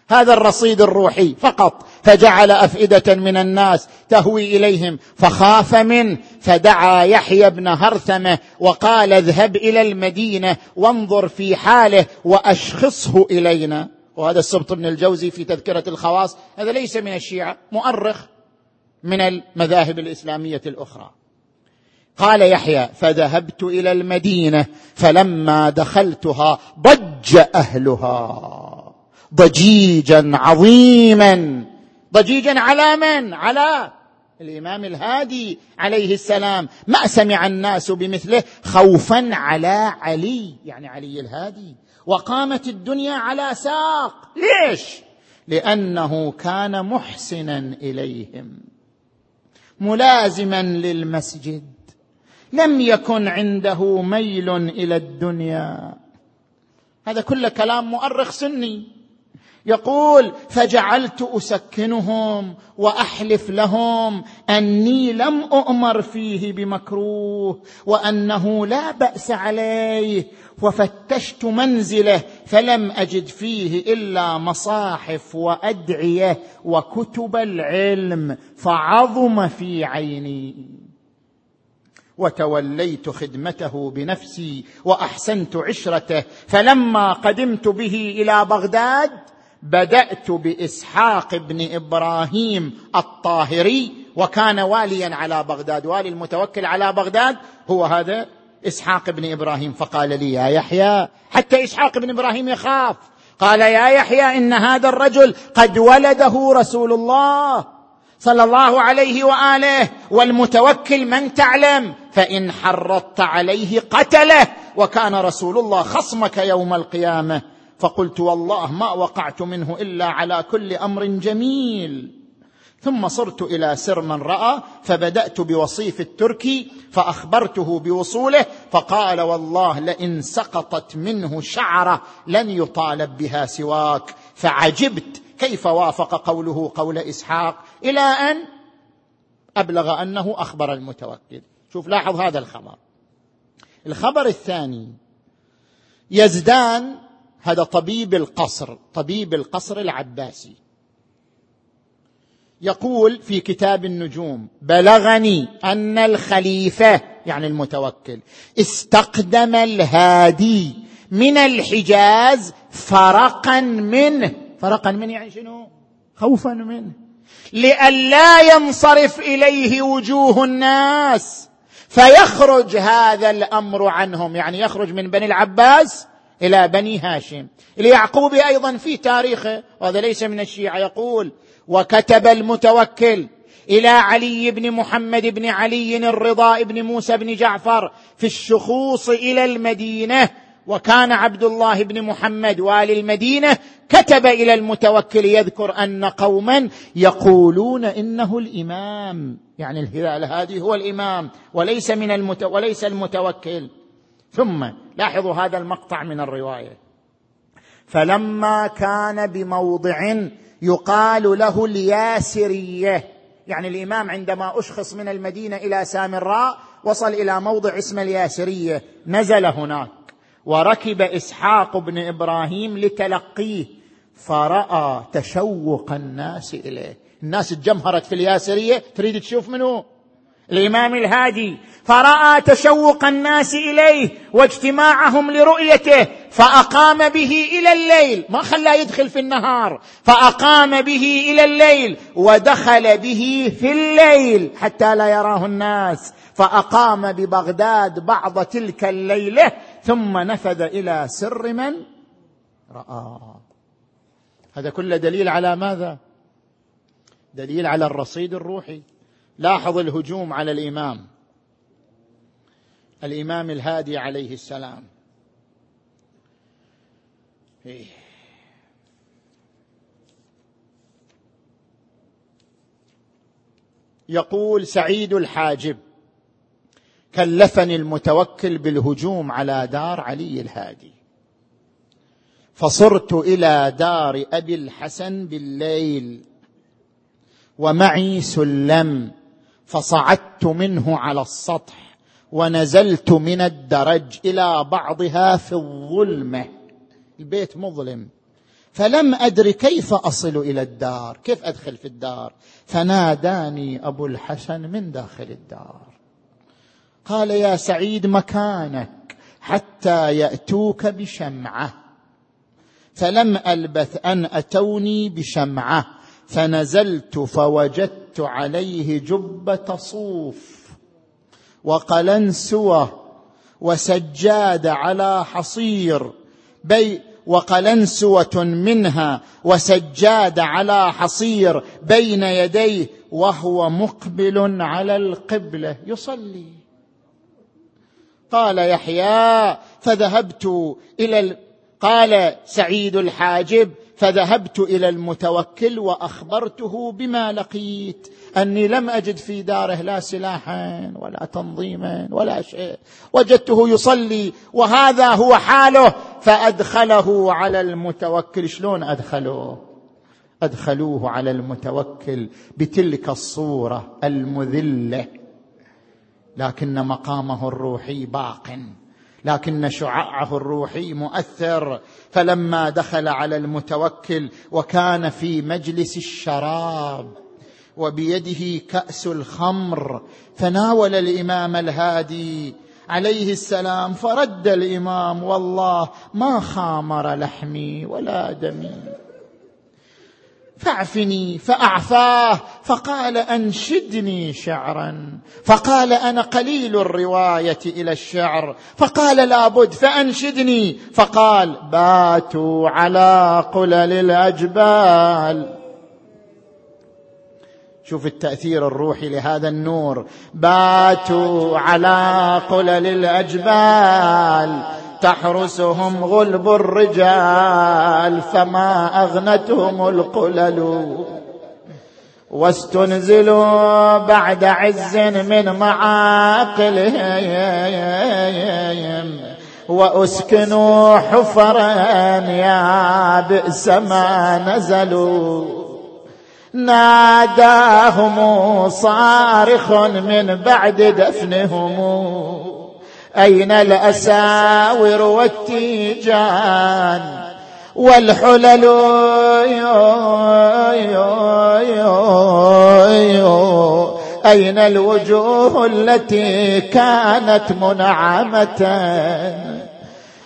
هذا الرصيد الروحي فقط فجعل أفئدة من الناس تهوي إليهم فخاف منه فدعا يحيى بن هرثمة وقال اذهب إلى المدينة وانظر في حاله وأشخصه إلينا. وهذا السبط بن الجوزي في تذكرة الخواص هذا ليس من الشيعة مؤرخ من المذاهب الإسلامية الأخرى. قال يحيى فذهبت إلى المدينة فلما دخلتها ضج أهلها. ضجيجا عظيما. ضجيجا على من؟ على الإمام الهادي عليه السلام. ما سمع الناس بمثله؟ خوفا على علي يعني علي الهادي. وقامت الدنيا على ساق. ليش؟ لأنه كان محسنا إليهم. ملازما للمسجد. لم يكن عنده ميل إلى الدنيا. هذا كله كلام مؤرخ سني. يقول فجعلت أسكنهم وأحلف لهم أني لم أؤمر فيه بمكروه وأنه لا بأس عليه وفتشت منزله فلم أجد فيه إلا مصاحف وأدعية وكتب العلم فعظم في عيني. وتوليت خدمته بنفسي وأحسنت عشرته فلما قدمت به إلى بغداد بدأت بإسحاق بن إبراهيم الطاهري وكان واليا على بغداد والي المتوكل على بغداد هو هذا إسحاق بن إبراهيم. فقال لي يا يحيى حتى إسحاق بن إبراهيم يخاف. قال يا يحيى إن هذا الرجل قد ولده رسول الله. صلى الله عليه وآله والمتوكل من تعلم فإن حرضت عليه قتله وكان رسول الله خصمك يوم القيامة. فقلت والله ما وقعت منه إلا على كل أمر جميل. ثم صرت إلى سر من رأى فبدأت بوصيف التركي فأخبرته بوصوله فقال والله لئن سقطت منه شعره لن يطالب بها سواك. فعجبت كيف وافق قوله قول إسحاق إلى أن أبلغ أنه أخبر المتوكل. شوف لاحظ هذا الخبر. الخبر الثاني يزدان هذا طبيب القصر طبيب القصر العباسي. يقول في كتاب النجوم بلغني أن الخليفة يعني المتوكل استقدم الهادي من الحجاز فرقا منه. فرقا منه يعني شنو؟ خوفا منه. لئلا ينصرف إليه وجوه الناس فيخرج هذا الأمر عنهم. يعني يخرج من بني العباس إلى بني هاشم. اليعقوبي أيضا في تاريخه وهذا ليس من الشيعة يقول وكتب المتوكل إلى علي بن محمد بن علي الرضا بن موسى بن جعفر في الشخوص إلى المدينة وكان عبد الله بن محمد والي المدينة كتب إلى المتوكل يذكر أن قوما يقولون إنه الإمام. يعني الهلال هذه هو الإمام وليس من المت... وليس المتوكل. ثم لاحظوا هذا المقطع من الرواية. فلما كان بموضع يقال له الياسرية. يعني الإمام عندما أشخص من المدينة إلى سامراء وصل إلى موضع اسمه الياسرية. نزل هناك. وركب إسحاق بن إبراهيم لتلقيه فرأى تشوق الناس إليه. الناس تجمهرت في الياسرية تريد تشوف منه؟ الإمام الهادي فرأى تشوق الناس إليه واجتماعهم لرؤيته فأقام به إلى الليل. ما خلاه يدخل في النهار فأقام به إلى الليل ودخل به في الليل حتى لا يراه الناس. فأقام ببغداد بعض تلك الليلة ثم نفذ إلى سر من؟ راى هذا كله دليل على ماذا؟ دليل على الرصيد الروحي. لاحظ الهجوم على الإمام. الإمام الهادي عليه السلام. إيه. يقول سعيد الحاجب. كلفني المتوكل بالهجوم على دار علي الهادي. فصرت إلى دار أبي الحسن بالليل ومعي سلم فصعدت منه على السطح ونزلت من الدرج إلى بعضها في الظلمة. البيت مظلم. فلم أدر كيف أصل إلى الدار كيف أدخل في الدار؟ فناداني أبو الحسن من داخل الدار. قال يا سعيد مكانك حتى يأتوك بشمعة. فلم ألبث أن أتوني بشمعة. فنزلت فوجدت عليه جبه صوف وقلنسوه وسجاد على حصير بي وقلنسوه منها وسجاد على حصير بين يديه وهو مقبل على القبلة يصلي. قال يحيى فذهبت إلى قال سعيد الحاجب فذهبت إلى المتوكل وأخبرته بما لقيت. أني لم أجد في داره لا سلاحا ولا تنظيما ولا شيء. وجدته يصلي وهذا هو حاله فأدخله على المتوكل. شلون ادخلوه أدخلوه على المتوكل بتلك الصورة المذلة. لكن مقامه الروحي باق لكن شعاعه الروحي مؤثر. فلما دخل على المتوكل وكان في مجلس الشراب وبيده كأس الخمر فناول الإمام الهادي عليه السلام فرد الإمام والله ما خامر لحمي ولا دمي. فاعفني فأعفاه فقال أنشدني شعرا. فقال أنا قليل الرواية إلى الشعر. فقال لابد فأنشدني. فقال باتوا على قلل الأجبال. شوف التأثير الروحي لهذا النور. باتوا على قلل الأجبال. تحرسهم غلب الرجال فما أغنتهم القلل. واستنزلوا بعد عز من معاقلهم وأسكنوا حفرا يا بئس ما نزلوا. ناداهم صارخ من بعد دفنهم. أين الأساور والتيجان والحلل؟ أين الوجوه التي كانت منعمة؟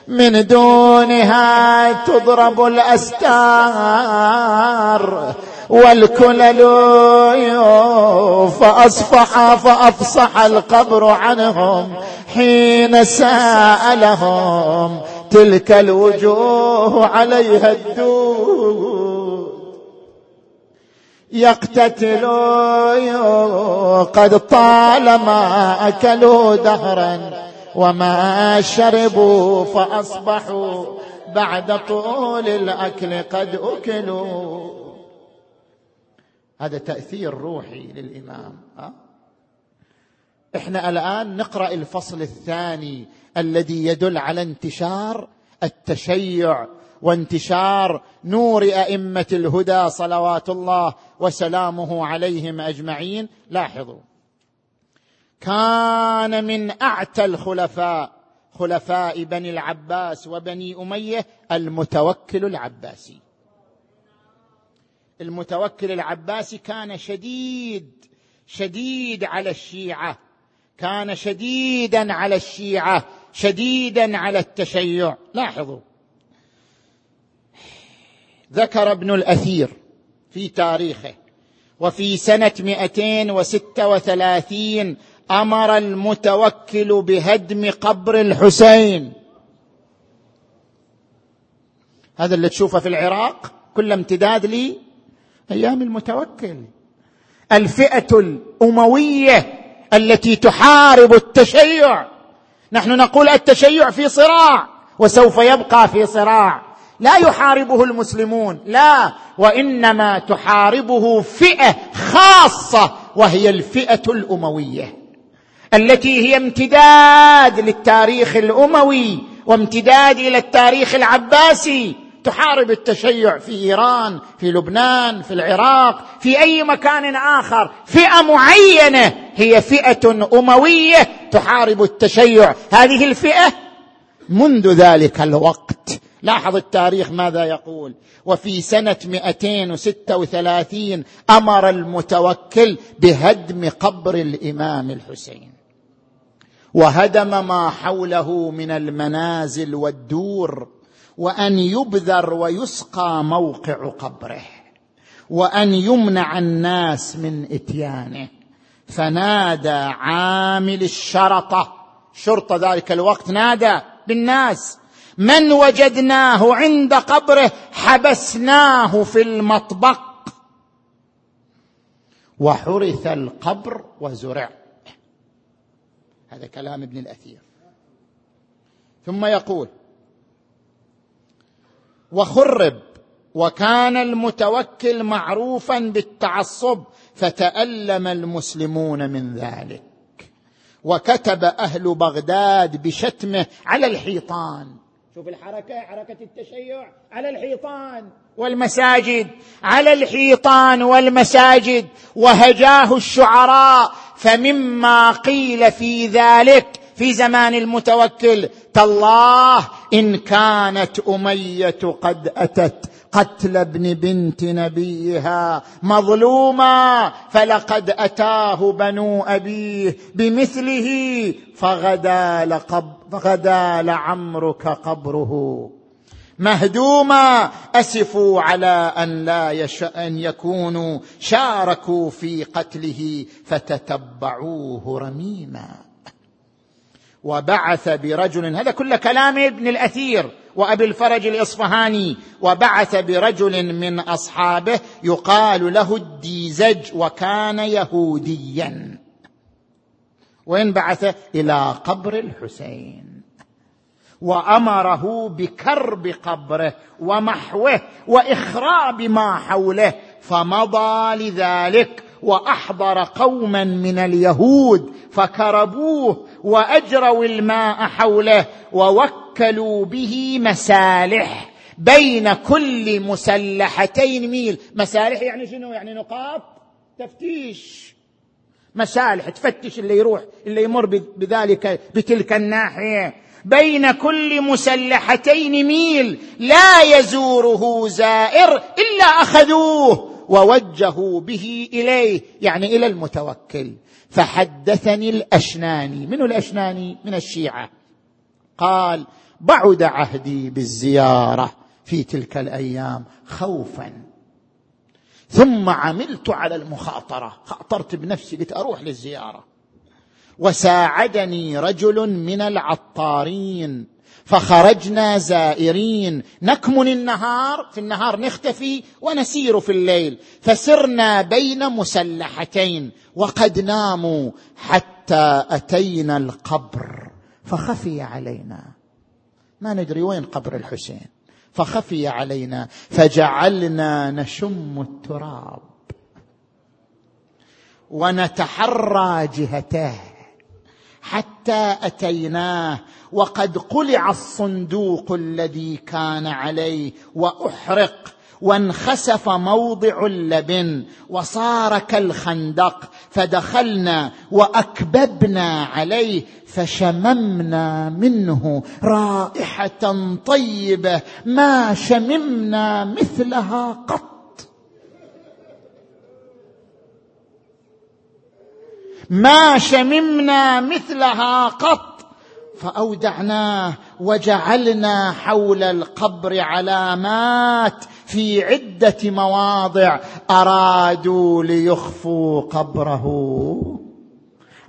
من دونها تضرب الأستار والكلل فأصفح فأفصح القبر عنهم حين سألهم تلك الوجوه عليها الدود. يقتتلوا قد طالما أكلوا دهرا وما شربوا فأصبحوا بعد طول الأكل قد أكلوا. هذا تأثير روحي للإمام أه؟ إحنا الآن نقرأ الفصل الثاني الذي يدل على انتشار التشيع وانتشار نور أئمة الهدى صلوات الله وسلامه عليهم أجمعين لاحظوا كان من أعتى الخلفاء خلفاء بني العباس وبني أمية المتوكل العباسي المتوكل العباسي كان شديد شديد على الشيعة كان شديدا على الشيعة شديدا على التشيع. لاحظوا. ذكر ابن الأثير في تاريخه وفي سنة 236 أمر المتوكل بهدم قبر الحسين. هذا اللي تشوفه في العراق كل امتداد لي أيام المتوكل. الفئة الأموية التي تحارب التشيع. نحن نقول التشيع في صراع وسوف يبقى في صراع. لا يحاربه المسلمون لا. وإنما تحاربه فئة خاصة وهي الفئة الأموية. التي هي امتداد للتاريخ الأموي وامتداد إلى التاريخ العباسي. تحارب التشيع في إيران في لبنان في العراق في أي مكان آخر. فئة معينة هي فئة أموية تحارب التشيع. هذه الفئة منذ ذلك الوقت. لاحظ التاريخ ماذا يقول؟ وفي سنة 236 أمر المتوكل بهدم قبر الإمام الحسين. وهدم ما حوله من المنازل والدور. وأن يبذر ويسقى موقع قبره وأن يمنع الناس من إتيانه. فنادى عامل الشرطة شرطة ذلك الوقت نادى بالناس من وجدناه عند قبره حبسناه في المطبق وحرث القبر وزرع. هذا كلام ابن الأثير. ثم يقول وخرب وكان المتوكل معروفا بالتعصب فتألم المسلمون من ذلك. وكتب أهل بغداد بشتمه على الحيطان. شوف الحركة حركة التشيع على الحيطان والمساجد على الحيطان والمساجد وهجاه الشعراء فمما قيل في ذلك في زمان المتوكل تالله إن كانت أمية قد أتت قتل ابن بنت نبيها مظلوما فلقد أتاه بنو أبيه بمثله فغدا لقب فغدا لعمرك قبره. مهدوما أسفوا على أن لا يشاء أن يكونوا شاركوا في قتله فتتبعوه رميما. وبعث برجل هذا كل كلام ابن الأثير وأبي الفرج الإصفهاني. وبعث برجل من أصحابه يقال له الديزج وكان يهوديا. وين بعث إلى قبر الحسين. وأمره بكرب قبره ومحوه وإخراب ما حوله. فمضى لذلك وأحضر قوما من اليهود فكربوه وأجروا الماء حوله ووكلوا به مسالح بين كل مسلحتين. ميل مسالح يعني شنو؟ يعني نقاط تفتيش. مسالح تفتش اللي يروح اللي يمر بذلك بتلك الناحية. بين كل مسلحتين ميل لا يزوره زائر إلا أخذوه ووجهوا به إليه يعني إلى المتوكل. فحدثني الأشناني. من الأشناني؟ من الشيعة. قال بعد عهدي بالزيارة في تلك الأيام خوفا. ثم عملت على المخاطرة. خاطرت بنفسي قلت أروح للزيارة. وساعدني رجل من العطارين. فخرجنا زائرين. نكمن النهار في النهار نختفي ونسير في الليل. فسرنا بين مسلحتين وقد ناموا حتى أتينا القبر. فخفي علينا. ما ندري وين قبر الحسين. فخفي علينا. فجعلنا نشم التراب. ونتحرى جهته حتى أتيناه. وقد قلع الصندوق الذي كان عليه وأحرق وانخسف موضع اللبن وصار كالخندق فدخلنا وأكببنا عليه فشممنا منه رائحة طيبة ما شممنا مثلها قط. ما شممنا مثلها قط. فأودعناه وجعلنا حول القبر علامات في عدة مواضع أرادوا ليخفوا قبره.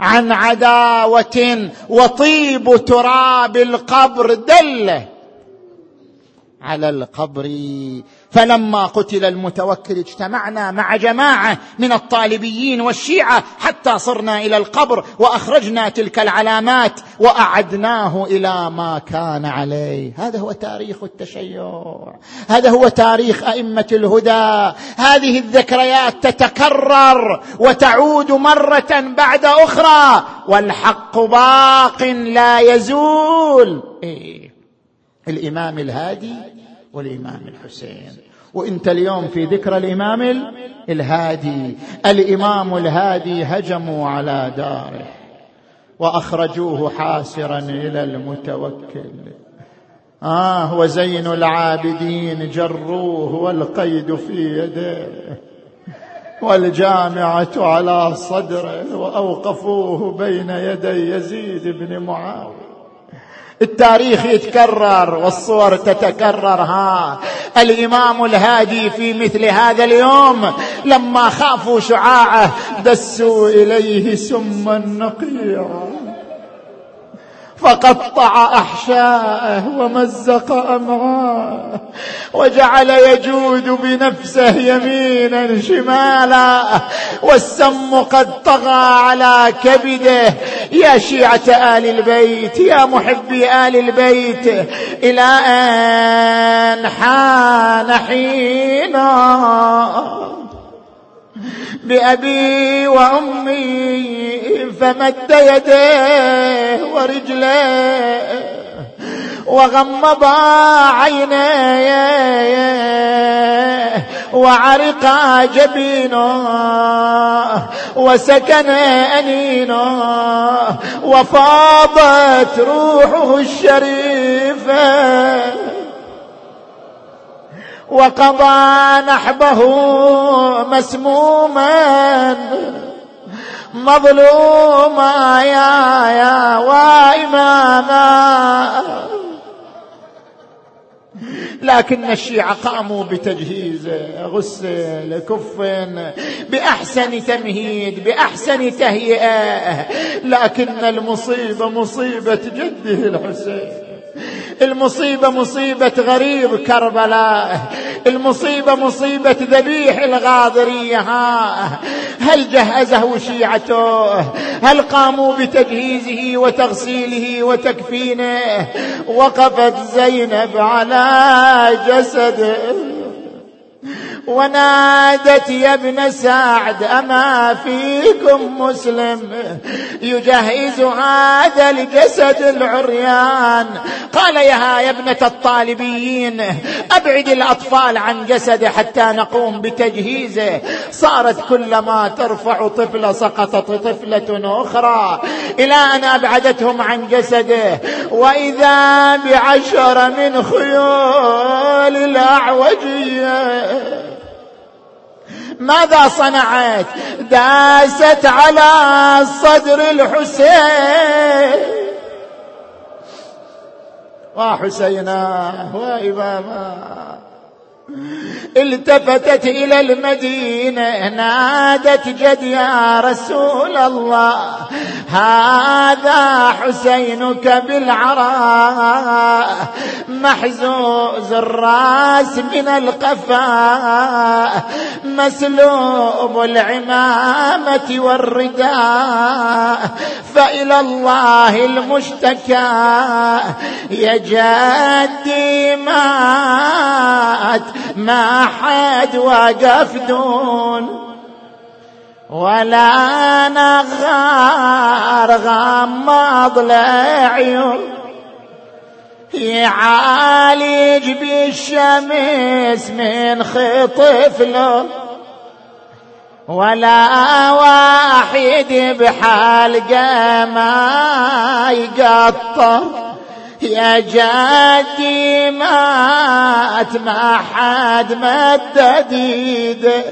عن عداوة وطيب تراب القبر دله على القبر فلما قتل المتوكل اجتمعنا مع جماعة من الطالبيين والشيعة حتى صرنا إلى القبر وأخرجنا تلك العلامات وأعدناه إلى ما كان عليه. هذا هو تاريخ التشيع. هذا هو تاريخ أئمة الهدى. هذه الذكريات تتكرر وتعود مرة بعد أخرى. والحق باق لا يزول. إيه. الإمام الهادي والإمام الحسين. وانت اليوم في ذكرى الإمام الهادي. الإمام الهادي هجموا على داره. وأخرجوه حاسرا إلى المتوكل. آه وزين العابدين جروه والقيد في يديه والجامعة على صدره وأوقفوه بين يدي يزيد بن معاوية. التاريخ يتكرر والصور تتكرر ها. الإمام الهادي في مثل هذا اليوم لما خافوا شعاعه دسوا إليه سما نقيعا فقطع أحشاءه ومزق امعاءه وجعل يجود بنفسه يمينا شمالا والسم قد طغى على كبده. يا شيعة آل البيت يا محبي آل البيت إلى أن حان حينا. بأبي وأمي فمد يديه ورجليه وغمض عينيه وعرق جبينه وسكن أنينه وفاضت روحه الشريفة وقضى نحبه مسموما مظلوما يا يا وإماما. لكن الشيعة قاموا بتجهيز غسل كفن بأحسن تمهيد بأحسن تهيئة. لكن المصيبة مصيبة جده الحسين. المصيبة مصيبة غريب كربلاء. المصيبة مصيبة ذبيح الغاضرية. ها. هل جهزه شيعته؟ هل قاموا بتجهيزه وتغسيله وتكفينه؟ وقفت زينب على جسده. ونادت يا ابن سعد أما فيكم مسلم؟ يجهز هذا الجسد العريان. قال يا يا ابنة الطالبيين أبعد الأطفال عن جسده حتى نقوم بتجهيزه. صارت كلما ترفع طفله سقطت طفلة أخرى. إلى أن أبعدتهم عن جسده. وإذا بعشر من خيول الاعوجيه ماذا صنعت؟ داست على صدر الحسين. وحسينا وإماما. التفتت إلى المدينة نادت جد يا رسول الله هذا حسينك بالعراء محزوز الراس من القفاء مسلوب العمامة والرداء فإلى الله المشتكى يا جدي مات ما حد وقف دون ولا نغار غمض لعيون يعالج بالشمس من خطف له ولا واحد بحلقة ما يقطر. يا جدي مات ما حد مدد ايده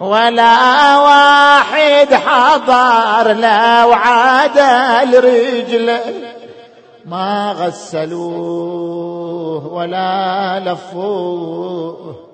ولا واحد حضر لو عدل رجله ما غسلوه ولا لفوه.